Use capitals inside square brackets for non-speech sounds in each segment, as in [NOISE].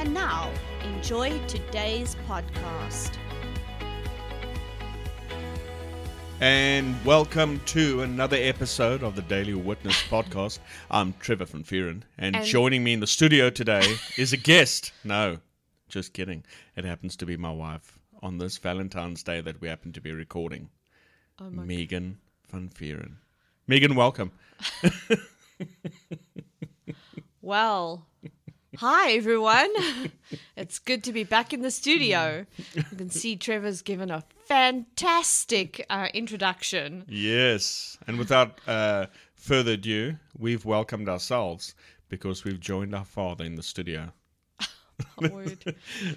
And now, enjoy today's podcast. And welcome to another episode of the Daily Witness [LAUGHS] podcast. I'm Trevor Van Vieren, and, And- joining me in the studio today is a guest. No, just kidding. It happens to be my wife on this Valentine's Day that we happen to be recording. Oh Megan Van Vieren. Megan, welcome. [LAUGHS] Well, hi everyone. [LAUGHS] it's good to be back in the studio. You can see Trevor's given a fantastic uh, introduction. Yes, and without uh, further ado, we've welcomed ourselves because we've joined our Father in the studio. [LAUGHS] [LAUGHS]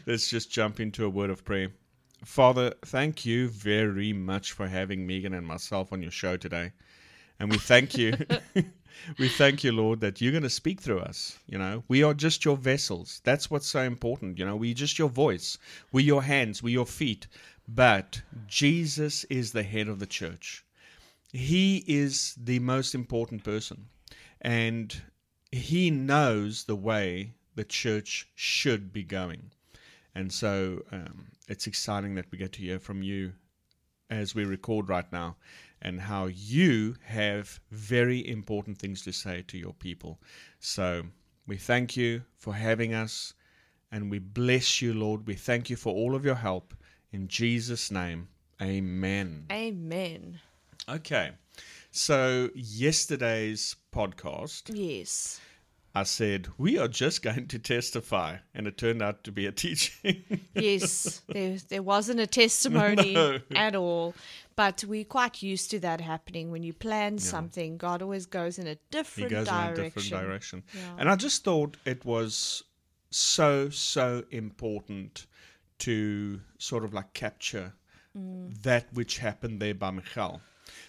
Let's just jump into a word of prayer. Father, thank you very much for having Megan and myself on your show today. And we thank you. We thank you, Lord, that you're going to speak through us. You know, we are just your vessels. That's what's so important. You know, we're just your voice, we're your hands, we're your feet. But Jesus is the head of the church. He is the most important person. And he knows the way the church should be going. And so um, it's exciting that we get to hear from you as we record right now and how you have very important things to say to your people. So we thank you for having us and we bless you, Lord. We thank you for all of your help. In Jesus' name, amen. Amen. Okay. So yesterday's podcast, Yes. I said, we are just going to testify. And it turned out to be a [LAUGHS] teaching. Yes. there, there wasn't a testimony [LAUGHS] No. at all. But we're quite used to that happening. When you plan something, God always goes in a different he goes direction. in a different direction. Yeah. And I just thought it was so, so important to sort of like capture Mm. that which happened there by Michal.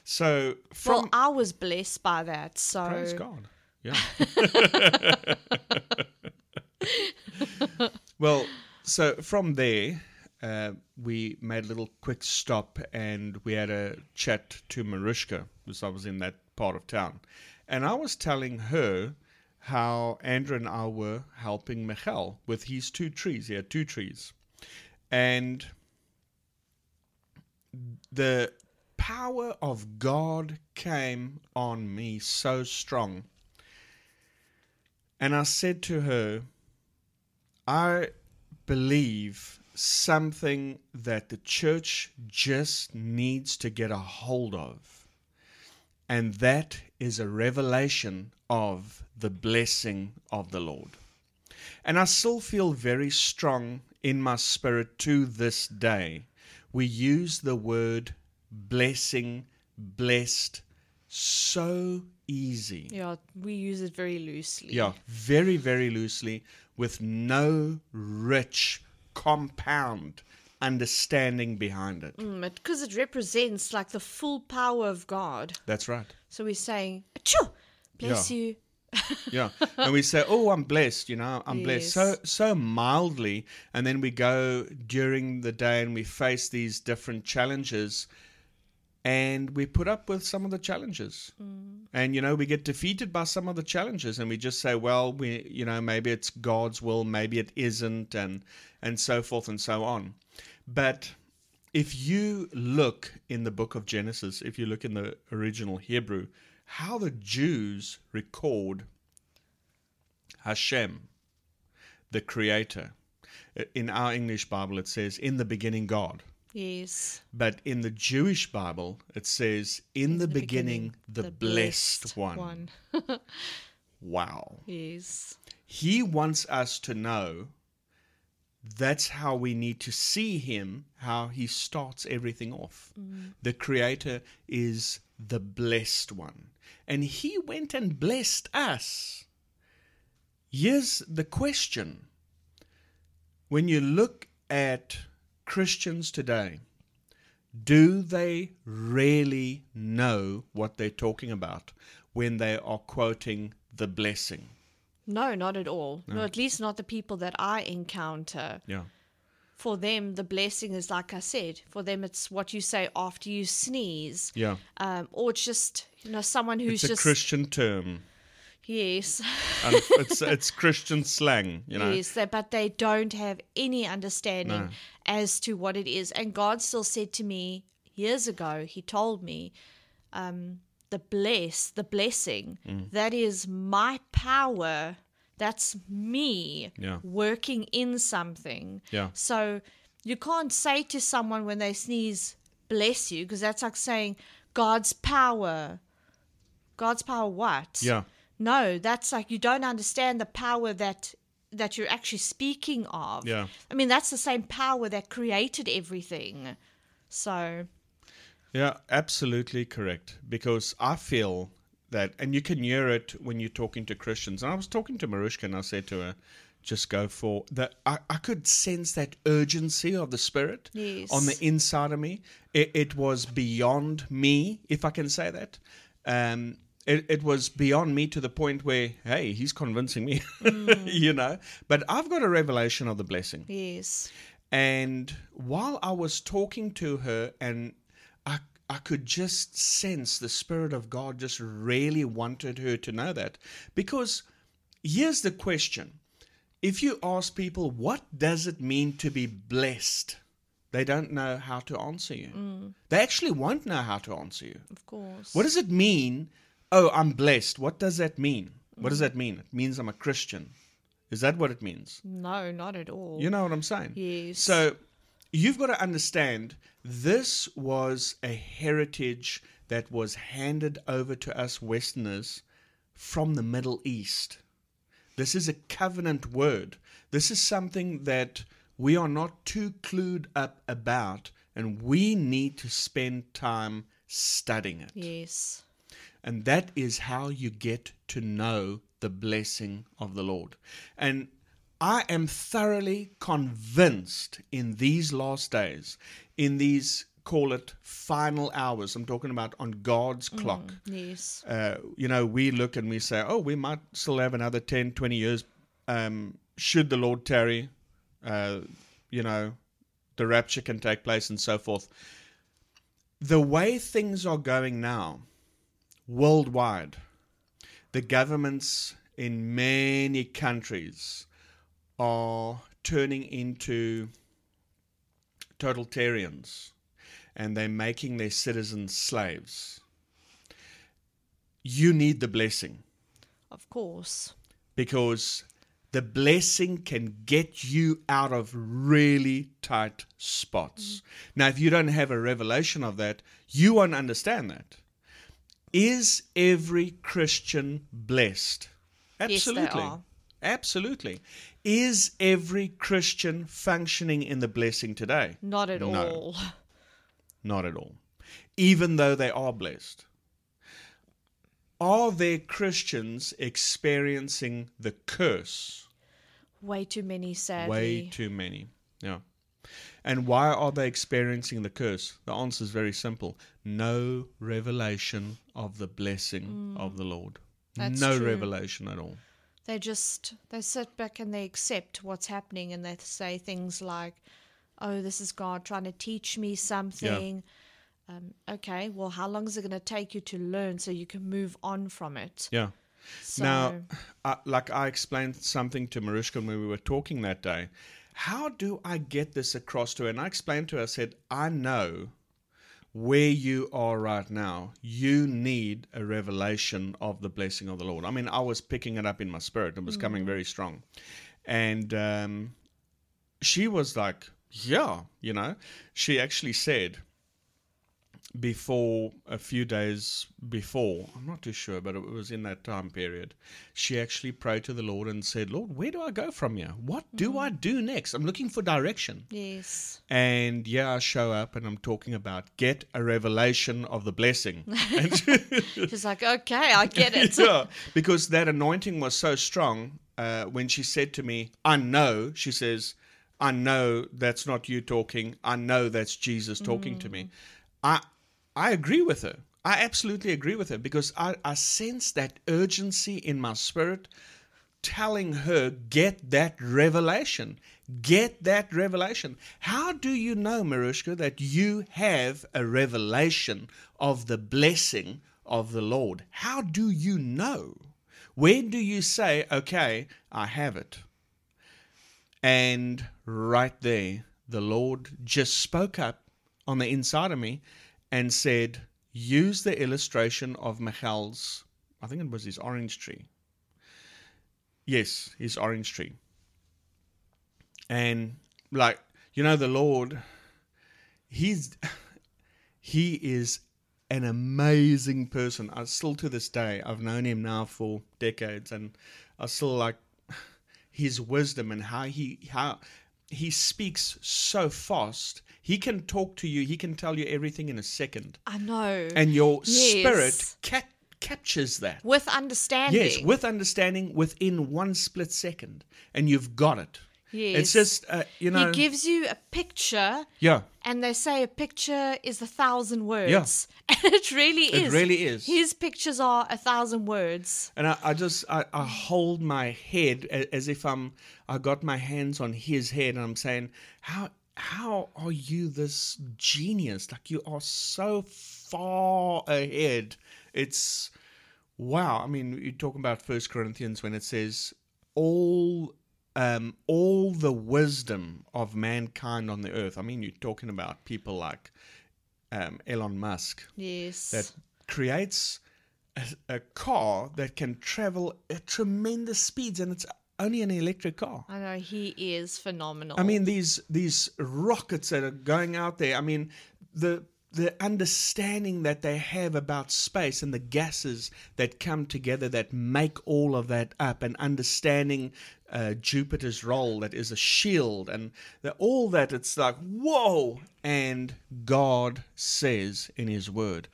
So from well, I was blessed by that. So praise God. Yeah. [LAUGHS] [LAUGHS] well, so from there, uh, we made a little quick stop and we had a chat to Marushka, because I was in that part of town. And I was telling her how Andrew and I were helping Michal with his two trees. He had two trees. And the power of God came on me so strong. And I said to her, I believe something that the church just needs to get a hold of. And that is a revelation of the blessing of the Lord. And I still feel very strong in my spirit to this day. We use the word blessing, blessed so easy. yeah, we use it very loosely. Yeah, very, very loosely with no rich, compound understanding behind it. Mm, because it represents like the full power of God. That's right. So we're saying, Achoo! bless Yeah. you. Yeah. [LAUGHS] and we say, "Oh, I'm blessed," you know, I'm blessed so so mildly, and then we go during the day and we face these different challenges and we put up with some of the challenges. Mm. And you know, we get defeated by some of the challenges and we just say, "Well, we you know, maybe it's God's will, maybe it isn't," and and so forth and so on. But if you look in the book of Genesis, if you look in the original Hebrew, how the Jews record Hashem, the creator. In our English Bible, it says, in the beginning, God. Yes. But in the Jewish Bible, it says, in, the, beginning, the, blessed, one. [LAUGHS] Wow. Yes. He wants us to know that's how we need to see him, how he starts everything off. Mm. The creator is the blessed one. And he went and blessed us. Here's the question when you look at Christians today, do they really know what they're talking about when they are quoting the blessing? No, not at all. No. at least not the people that I encounter. Yeah. For them, the blessing is like I said. For them, it's what you say after you sneeze. Yeah. Um, or it's just you know someone who's It's a just Christian term. Yes, And [LAUGHS] it's it's Christian slang, you know. yes, but they don't have any understanding No. as to what it is. And God still said to me years ago. He told me, um, the bless, the blessing, Mm. that is my power. That's me Yeah. working in something. Yeah. So you can't say to someone when they sneeze, bless you, because that's like saying God's power. God's power what? Yeah. No, that's like you don't understand the power that that you're actually speaking of. Yeah. I mean, that's the same power that created everything. So, Yeah, absolutely correct. Because I feel that, and you can hear it when you're talking to Christians. And I was talking to Marushka and I said to her, just go for that. I, I could sense that urgency of the Spirit Yes. on the inside of me. It, it was beyond me, if I can say that. Um, it, it was beyond me to the point where, hey, he's convincing me, [LAUGHS] mm. you know. But I've got a revelation of the blessing. yes. And while I was talking to her, and I, I could just sense the Spirit of God just really wanted her to know that. Because here's the question if you ask people, what does it mean to be blessed? They don't know how to answer you. Mm. They actually won't know how to answer you. Of course. What does it mean? Oh, I'm blessed. What does that mean? What does that mean? It means I'm a Christian. Is that what it means? No, not at all. You know what I'm saying? Yes. So you've got to understand this was a heritage that was handed over to us Westerners from the Middle East. This is a covenant word. This is something that we are not too clued up about, and we need to spend time studying it. yes. And that is how you get to know the blessing of the Lord. And I am thoroughly convinced in these last days, in these, call it final hours, I'm talking about on God's clock. Yes. Uh, you know, we look and we say, oh, we might still have another 10, 20 years. Um, should the Lord tarry, uh, you know, the rapture can take place and so forth. The way things are going now, worldwide, the governments in many countries are turning into totalitarians and they're making their citizens slaves. You need the blessing Of course. because the blessing can get you out of really tight spots. Mm-hmm. Now, if you don't have a revelation of that, you won't understand that. Is every Christian blessed? Yes, they Absolutely. are. Absolutely. Is every Christian functioning in the blessing today? Not at No. all. Not at all. Even though they are blessed. Are there Christians experiencing the curse? Way too many, sadly. Way too many. Yeah. And why are they experiencing the curse? The answer is very simple no revelation of the blessing of the Lord. That's no true. revelation at all. they just they sit back and they accept what's happening and they say things like oh this is god trying to teach me something um, okay well how long is it going to take you to learn so you can move on from it Yeah. so Now, I, like I explained something to Mariska when we were talking that day. How do I get this across to her? And I explained to her, I said, I know where you are right now. You need a revelation of the blessing of the Lord. I mean, I was picking it up in my spirit. It was coming very strong. And um, she was like, yeah, you know, she actually said, before a few days before, I'm not too sure, but it was in that time period. She actually prayed to the Lord and said, Lord, where do I go from here? What do I do next? I'm looking for direction. yes And yeah, I show up and I'm talking about get a revelation of the blessing. And [LAUGHS] [LAUGHS] she's like okay i get it [LAUGHS] yeah, because that anointing was so strong. Uh, when she said to me, "I know," she says, I know that's not you talking. I know that's Jesus talking to me. I I agree with her. I absolutely agree with her because I, I sense that urgency in my spirit telling her, get that revelation. Get that revelation. How do you know, Marushka, that you have a revelation of the blessing of the Lord? How do you know? When do you say, okay, I have it? And right there, the Lord just spoke up on the inside of me and said, use the illustration of Michel's, I think it was his orange tree. Yes, his orange tree. And like, you know, the Lord, he's he is an amazing person. I still to this day, I've known him now for decades and I still like his wisdom and how he how he speaks so fast. He can talk to you, he can tell you everything in a second. I know. And your Yes. spirit ca- captures that. with understanding. Yes, with understanding within one split second, and you've got it. Yes. It's just uh, you know, he gives you a picture, yeah, and they say a picture is a thousand words. Yeah. [LAUGHS] And it really is. It really is. His pictures are a thousand words. and I, I just I, I hold my head as if I'm I got my hands on his head, and I'm saying, how how are you this genius? Like you are so far ahead. It's wow. I mean, you're talking about First Corinthians when it says all um, all the wisdom of mankind on the earth. I mean, you're talking about people like um, Elon Musk Yes. that creates a, a car that can travel at tremendous speeds, and it's only an electric car. I know he is phenomenal. I mean, these these rockets that are going out there. I mean, the the understanding that they have about space and the gases that come together that make all of that up, and understanding uh, Jupiter's role that is a shield, and the, all that. It's like whoa! And God says in His Word,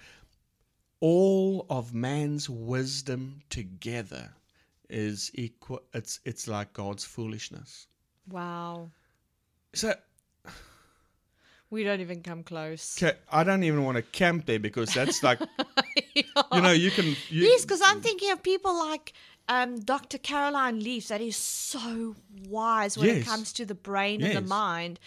all of man's wisdom together is equal. It's it's like God's foolishness. wow. So [SIGHS] We don't even come close. I don't even want to camp there because that's like, [LAUGHS] you know, you can. You, Yes, because I'm thinking of people like um, Dr. Caroline Leaf, that is so wise when it comes to the brain and the mind.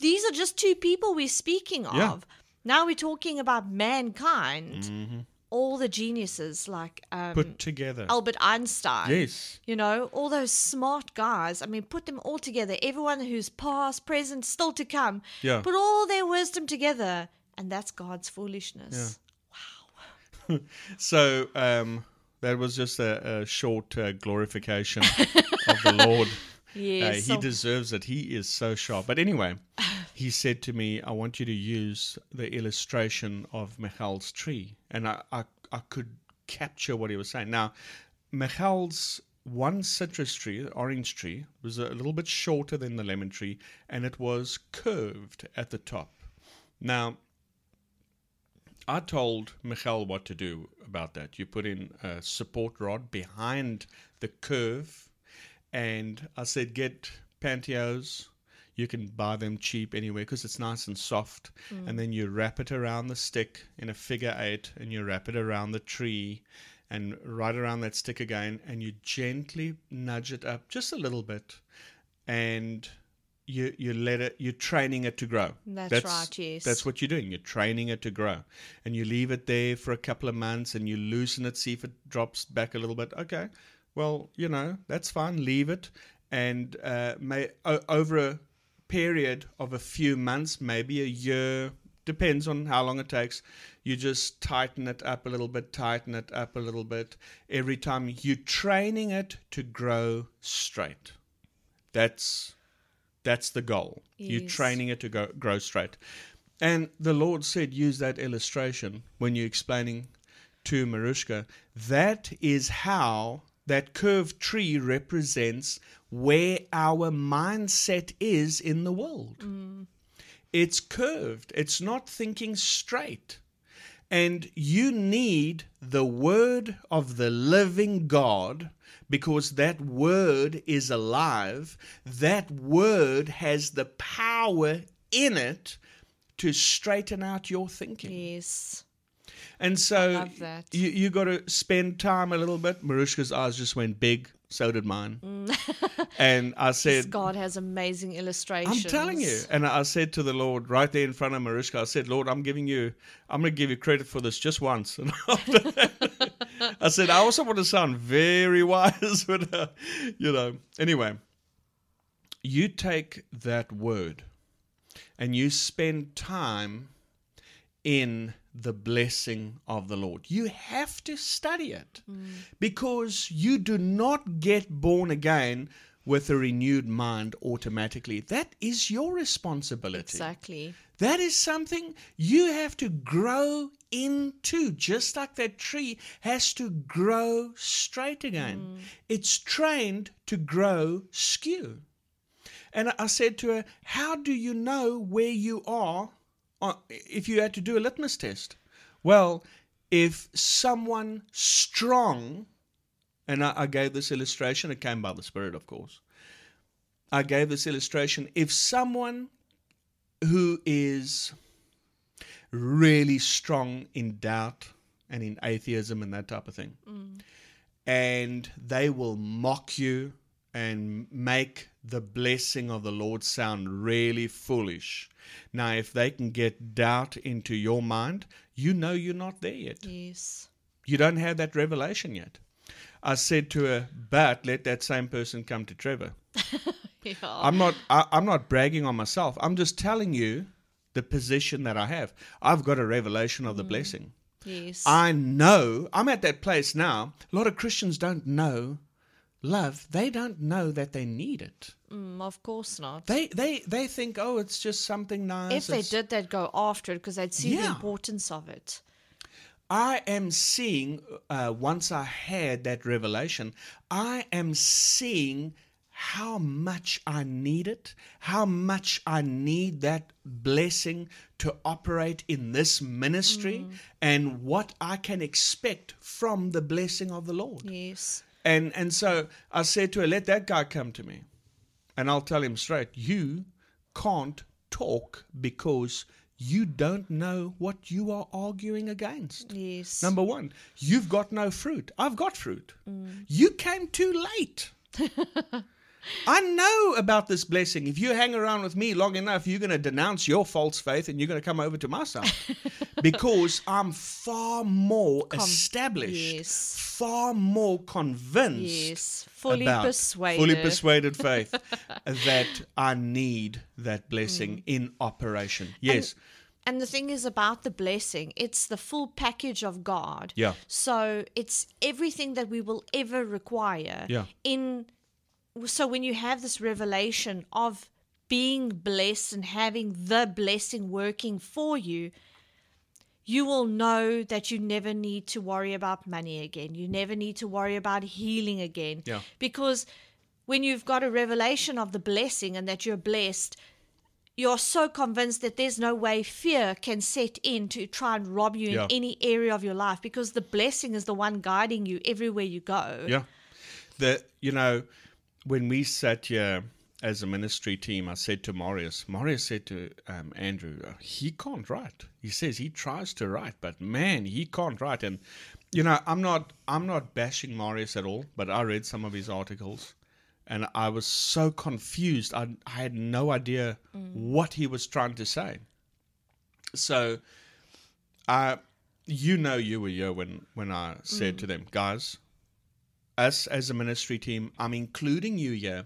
These are just two people we're speaking of. Yeah. Now we're talking about mankind, all the geniuses like um, Mm-hmm. put together. Albert Einstein. yes. You know, all those smart guys. I mean, put them all together. Everyone who's past, present, still to come. Yeah. Put all their wisdom together. And that's God's foolishness. Wow. [LAUGHS] So um, that was just a, a short uh, glorification [LAUGHS] of the Lord. Yes. Uh, he deserves it. He is so sharp. But anyway, he said to me, I want you to use the illustration of Michel's tree. And I, I, I could capture what he was saying. Now, Michel's one citrus tree, the orange tree, was a little bit shorter than the lemon tree, and it was curved at the top. Now, I told Michel what to do about that. You put in a support rod behind the curve, and I said, get pantyhose. You can buy them cheap anywhere because it's nice and soft. Mm. And then you wrap it around the stick in a figure eight, and you wrap it around the tree, and right around that stick again, and you gently nudge it up just a little bit, and you you let it. You're training it to grow. That's right, yes. That's what you're doing. You're training it to grow, and you leave it there for a couple of months, and you loosen it, see if it drops back a little bit. Okay, well, you know that's fine. Leave it, and uh, may o- over a period of a few months, maybe a year, depends on how long it takes. You just tighten it up a little bit, tighten it up a little bit. Every time you're training it to grow straight. That's that's the goal. You're training it to go, grow straight. And the Lord said, use that illustration when you're explaining to Marushka. That is how that curved tree represents where our mindset is in the world. Mm. It's curved, it's not thinking straight. And you need the word of the living God because that word is alive. That word has the power in it to straighten out your thinking. Yes. And so you you got to spend time a little bit. Marushka's eyes just went big. So did mine. [LAUGHS] and I said, God has amazing illustrations. I'm telling you. And I said to the Lord right there in front of Marushka, I said, Lord, I'm giving you, I'm going to give you credit for this just once. [LAUGHS] And after that, I said, I also want to sound very [LAUGHS] wise, but, uh, you know, anyway, you take that word and you spend time in the blessing of the Lord. You have to study it mm. because you do not get born again with a renewed mind automatically. That is your responsibility. Exactly. That is something you have to grow into, just like that tree has to grow straight again. Mm. It's trained to grow skew. And I said to her, How do you know where you are Uh, if you had to do a litmus test? Well, if someone strong, and I, I gave this illustration, it came by the Spirit, of course. I gave this illustration. If someone who is really strong in doubt and in atheism and that type of thing, mm. and they will mock you and make the blessing of the Lord sound really foolish. Now, if they can get doubt into your mind, you know you're not there yet. Yes. You don't have that revelation yet. I said to her, but let that same person come to Trevor. [LAUGHS] Yeah. I'm not I, I'm not bragging on myself. I'm just telling you the position that I have. I've got a revelation of the mm. blessing. yes. I know I'm at that place now. A lot of Christians don't know love. They don't know that they need it. Mm, of course not. They they they think, oh, it's just something nice. if they It's- did, they'd go after it because they'd see the importance of it. I am seeing, uh, once I had that revelation, I am seeing how much I need it, how much I need that blessing to operate in this ministry, and what I can expect from the blessing of the Lord. Yes. And and so I said to her, let that guy come to me. And I'll tell him straight, you can't talk because you don't know what you are arguing against. Yes. Number one, you've got no fruit. I've got fruit. Mm. You came too late. [LAUGHS] I know about this blessing. If you hang around with me long enough, you're going to denounce your false faith and you're going to come over to my side [LAUGHS] because I'm far more established, yes. far more convinced Yes. Fully persuaded. fully persuaded faith [LAUGHS] that I need that Mm. blessing in operation. Yes. And the thing is about the blessing, it's the full package of God. Yeah. So it's everything that we will ever require Yeah. in so when you have this revelation of being blessed and having the blessing working for you, you will know that you never need to worry about money again. You never need to worry about healing again. Yeah. Because when you've got a revelation of the blessing and that you're blessed, you're so convinced that there's no way fear can set in to try and rob you Yeah. in any area of your life because the blessing is the one guiding you everywhere you go. Yeah. The you know, when we sat here as a ministry team, I said to Marius, Marius said to um, Andrew, uh, he can't write. He says he tries to write, but man, he can't write. And you know, I'm not I'm not bashing Marius at all, but I read some of his articles and I was so confused. I, I had no idea what he was trying to say. So, uh, you know, you were here when when I said to them, guys, us as a ministry team, I'm including you here.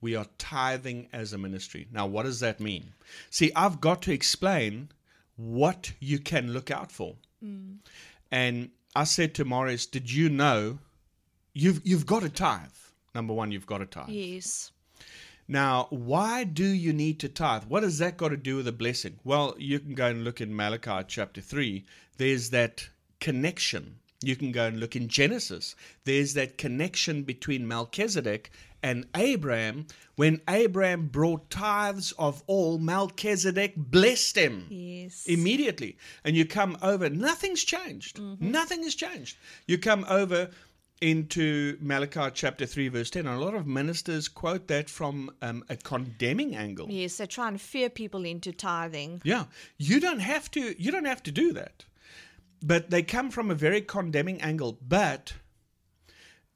We are tithing as a ministry. Now, what does that mean? See, I've got to explain what you can look out for. Mm. And I said to Marius, "Did you know you've you've got to tithe? Number one, you've got to tithe. Yes. Now, why do you need to tithe? What has that got to do with a blessing? Well, you can go and look in Malachi chapter 3. There's that connection You can go and look in Genesis. There's that connection between Melchizedek and Abraham. When Abraham brought tithes of all, Melchizedek blessed him Yes. immediately. And you come over, nothing's changed. Nothing has changed. You come over into Malachi chapter 3, verse 10. And a lot of ministers quote that from um, a condemning angle. Yes, they try and fear people into tithing. Yeah, you don't have to. You don't have to do that. But they come from a very condemning angle. But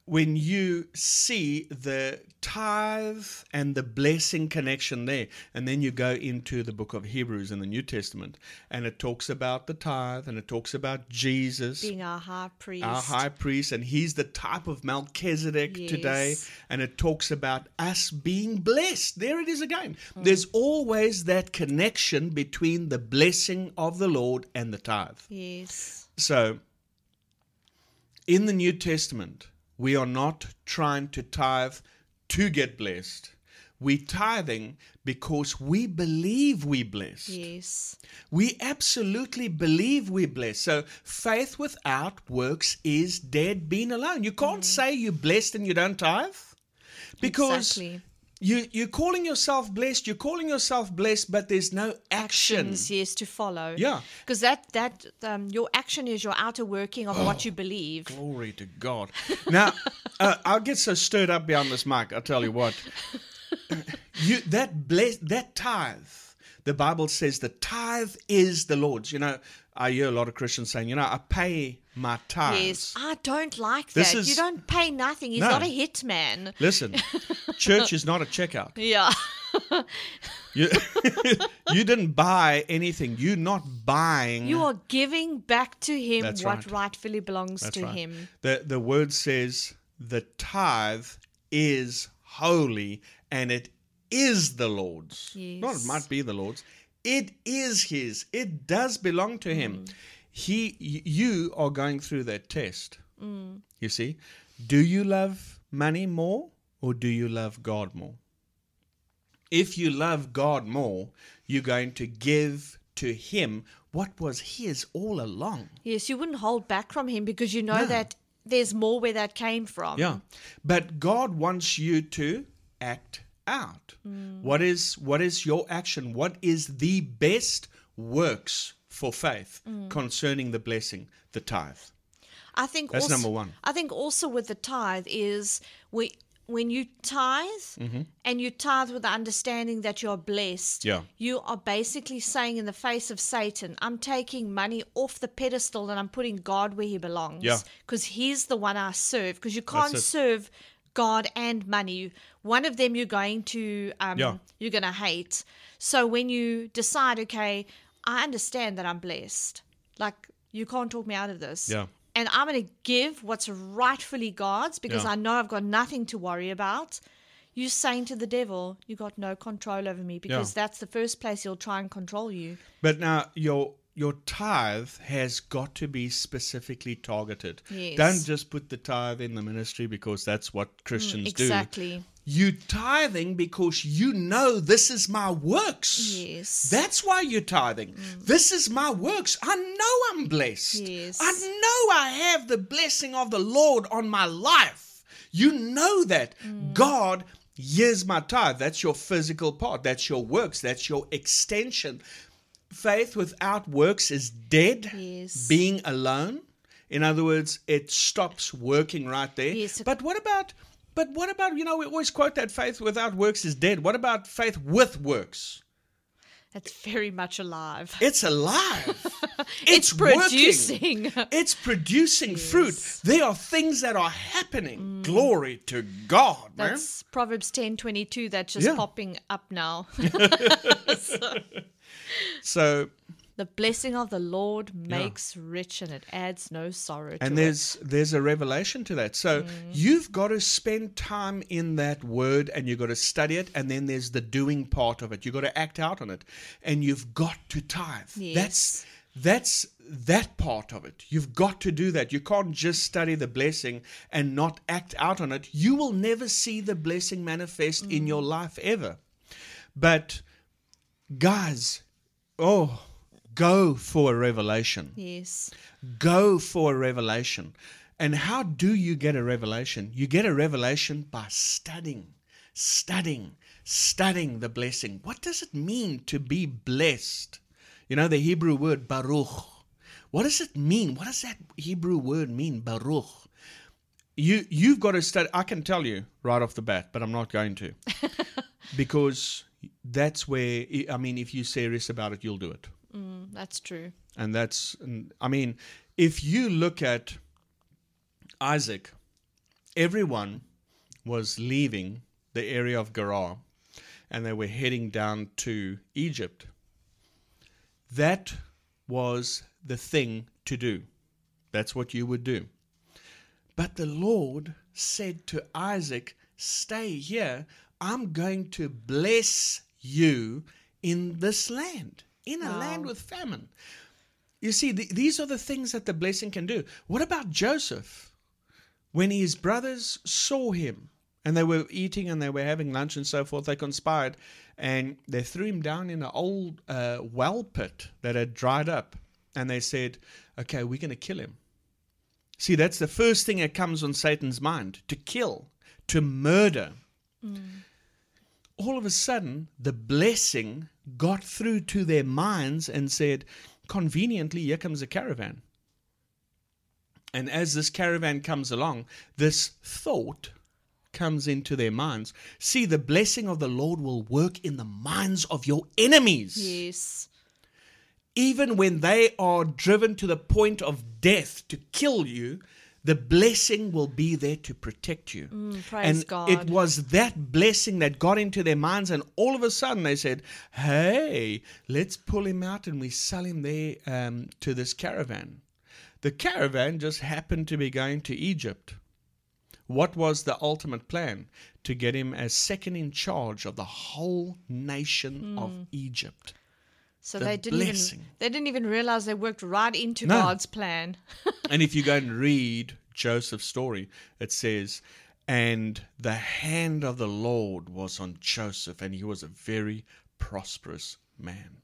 when you see the tithe and the blessing connection there, and then you go into the book of Hebrews in the New Testament, and it talks about the tithe, and it talks about Jesus Being our high priest. our high priest, and he's the type of Melchizedek today. And it talks about us being blessed. There it is again. Mm. There's always that connection between the blessing of the Lord and the tithe. Yes. So, in the New Testament, we are not trying to tithe to get blessed. We're tithing because we believe we're blessed. Yes. We absolutely believe we're blessed. So faith without works is dead being alone. You can't mm. say you're blessed and you don't tithe. Because Exactly. You, you're calling yourself blessed, you're calling yourself blessed, but there's no action. Actions, yes, to follow. Yeah. Because that that um, your action is your outer working of what Oh. you believe. Glory to God. Now, [LAUGHS] uh, I'll get so stirred up behind this mic. I'll tell you what. [LAUGHS] You that bless that tithe. The Bible says the tithe is the Lord's. You know, I hear a lot of Christians saying, you know, I pay my tithes. Yes, I don't like This that. is- You don't pay nothing. He's No. not a hitman. Listen, [LAUGHS] church is not a checkout. Yeah. [LAUGHS] You, [LAUGHS] you didn't buy anything. You're not buying. You are giving back to him That's what right. rightfully belongs That's to right. him. The the word says the tithe is holy and it is the Lord's. Not it might be the Lord's. It is his. It does belong to him. Mm. He you are going through that test. Mm. You see? Do you love money more or do you love God more? If you love God more, you're going to give to him what was his all along. Yes, you wouldn't hold back from him because you know No. that there's more where that came from. Yeah. But God wants you to act out. What is what is your action? What is the best works for faith concerning the blessing, the tithe? I think That's also, number one. I think also with the tithe is we when you tithe and you tithe with the understanding that you're blessed, Mm-hmm. Yeah. you are basically saying in the face of Satan, I'm taking money off the pedestal and I'm putting God where he belongs. Yeah. Because he's the one I serve. Because you can't serve God and money. One of them you're going to um, Yeah. you're gonna hate. So when you decide, okay, I understand that I'm blessed. Like you can't talk me out of this Yeah. and I'm going to give what's rightfully God's because Yeah. I know I've got nothing to worry about. You're saying to the devil, you got no control over me because Yeah. that's the first place he'll try and control you. But now your your tithe has got to be specifically targeted. Yes. Don't just put the tithe in the ministry because that's what mm, Christians do. exactly. You tithing because you know this is my works. Yes. That's why you're tithing. Mm. This is my works. I know I'm blessed. Yes. I know I have the blessing of the Lord on my life. You know that. Mm. God, here's my tithe. That's your physical part. That's your works. That's your extension. Faith without works is dead, Yes. being alone. In other words, it stops working right there. Yes. But what about but what about, you know, we always quote that faith without works is dead. What about faith with works? That's very much alive. It's alive. [LAUGHS] It's, working. producing. It's producing fruit. There are things that are happening. Glory to God, man. Mm. That's Proverbs ten twenty two that's just Yeah. popping up now. [LAUGHS] [LAUGHS] So, the blessing of the Lord makes rich and it adds no sorrow to and it. there's there's a revelation to that. So, mm. you've got to spend time in that word and you've got to study it and then there's the doing part of it. You've got to act out on it and you've got to tithe. Yes. That's that's that part of it. You've got to do that. You can't just study the blessing and not act out on it. You will never see the blessing manifest in mm. your life ever. But guys, oh, go for a revelation. Yes. Go for a revelation. And how do you get a revelation? You get a revelation by studying, studying, studying the blessing. What does it mean to be blessed? You know, the Hebrew word Baruch. What does it mean? What does that Hebrew word mean, Baruch? You you've got to study. I can tell you right off the bat, but I'm not going to, [LAUGHS] because that's where I mean, if you're serious about it, you'll do it, Mm, that's true. and that's. I mean, if you look at Isaac, everyone was leaving the area of Gerar, and they were heading down to Egypt. That was the thing to do. That's what you would do. But the Lord said to Isaac, Stay here. I'm going to bless you in this land, in a Wow. land with famine. You see, th- these are the things that the blessing can do. What about Joseph? When his brothers saw him and they were eating and they were having lunch and so forth, they conspired and they threw him down in an old uh, well pit that had dried up. And they said, Okay, we're going to kill him. See, that's the first thing that comes on Satan's mind to kill, to murder. All of a sudden, the blessing got through to their minds and said, conveniently, here comes a caravan. And as this caravan comes along, this thought comes into their minds. See, the blessing of the Lord will work in the minds of your enemies Yes. even when they are driven to the point of death to kill you, the blessing will be there to protect you. Mm, praise and God. it was that blessing that got into their minds, and all of a sudden they said, Hey, let's pull him out and we sell him there um, to this caravan. The caravan just happened to be going to Egypt. What was the ultimate plan? To get him as second in charge of the whole nation of Mm. Egypt. So the they didn't blessing. even they didn't even realize they worked right into No. God's plan. [LAUGHS] And if you go and read Joseph's story, it says, And the hand of the Lord was on Joseph, and he was a very prosperous man.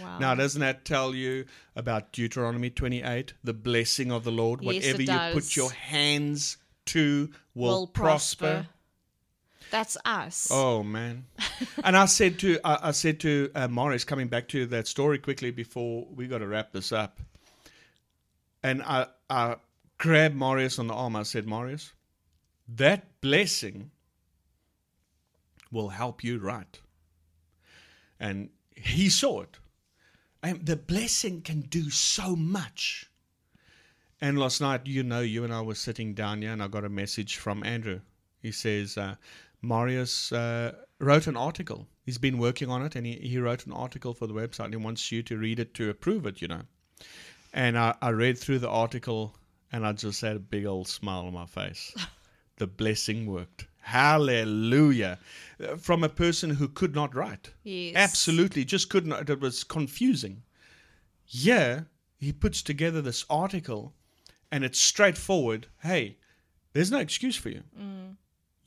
Wow. Now, doesn't that tell you about Deuteronomy 28? The blessing of the Lord. Yes, Whatever you put your hands to will, will prosper. prosper. That's us. Oh man! [LAUGHS] and I said to I, I said to uh, Marius, coming back to that story quickly before we got to wrap this up. And I I grabbed Marius on the arm. I said, Marius, that blessing will help you right. And he saw it. And the blessing can do so much. And last night, you know, you and I were sitting down here, and I got a message from Andrew. He says, uh, Marius uh, wrote an article. He's been working on it, and he, he wrote an article for the website. And he wants you to read it to approve it, you know. And I, I read through the article, and I just had a big old smile on my face. [LAUGHS] the blessing worked. Hallelujah. From a person who could not write. Yes. Absolutely, just could not. It was confusing. Yeah, he puts together this article, and it's straightforward. Hey, there's no excuse for you.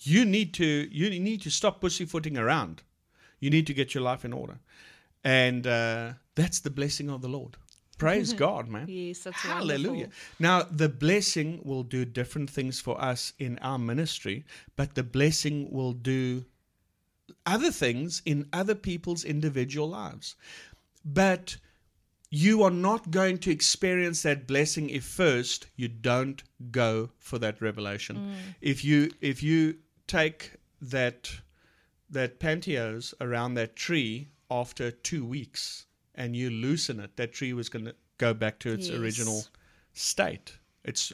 You need to you need to stop pussyfooting around. You need to get your life in order, and uh, that's the blessing of the Lord. Praise [LAUGHS] God, man. Yes, that's Hallelujah. wonderful. Now, the blessing will do different things for us in our ministry, but the blessing will do other things in other people's individual lives. But you are not going to experience that blessing if first you don't go for that revelation. If you if you take that that pantyhose around that tree after two weeks and you loosen it, that tree was going to go back to its Yes. original state. It's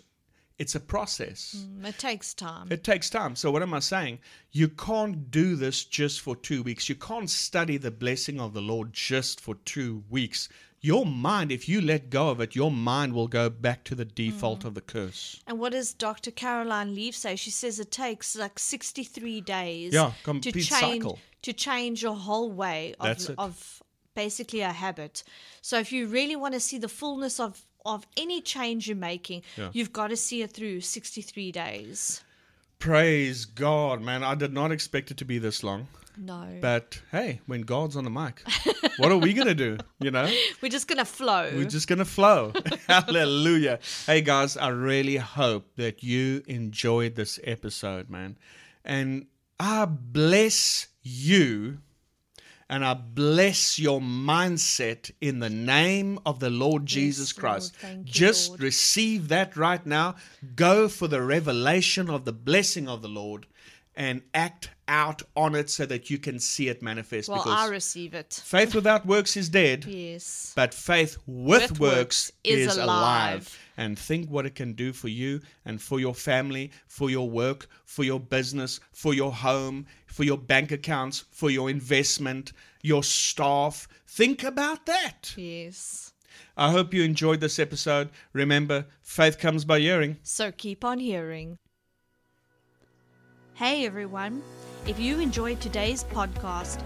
it's a process. Mm, It takes time. It takes time. So what am I saying? You can't do this just for two weeks. You can't study the blessing of the Lord just for two weeks. Your mind, if you let go of it, your mind will go back to the default Mm. of the curse. and what does Dr. Caroline Leaf say? She says it takes like 63 days Yeah, to change cycle. to change your whole way of, of basically a habit. So if you really want to see the fullness of of any change you're making, Yeah. you've got to see it through 63 days. Praise God, man. I did not expect it to be this long. No. But hey, when God's on the mic, what are we going to do? You know? [LAUGHS] We're just going to flow. We're just going to flow. [LAUGHS] Hallelujah. Hey, guys, I really hope that you enjoyed this episode, man. And I bless you and I bless your mindset in the name of the Lord Jesus Lord. Christ. You, Just Lord. receive that right now. Go for the revelation of the blessing of the Lord and act out on it so that you can see it manifest. well, because I receive it. faith without works is dead. Yes. But faith with, With works, works is is, alive. alive. And think what it can do for you and for your family, for your work, for your business, for your home, for your bank accounts, for your investment, your staff. Think about that. Yes. I hope you enjoyed this episode. Remember, faith comes by hearing. So keep on hearing. Hey everyone. If you enjoyed today's podcast,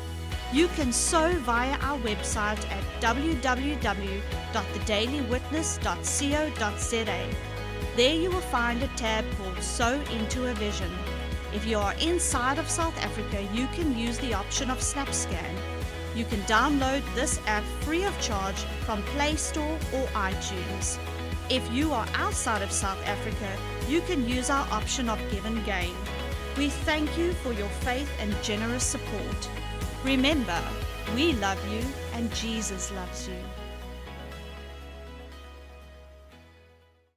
You can sow via our website at www.thedailywitness.co.za. There you will find a tab called Sow into a Vision. If you are inside of South Africa, you can use the option of SnapScan. You can download this app free of charge from Play Store or iTunes. If you are outside of South Africa, you can use our option of GivenGain. We thank you for your faith and generous support. Remember, we love you and Jesus loves you.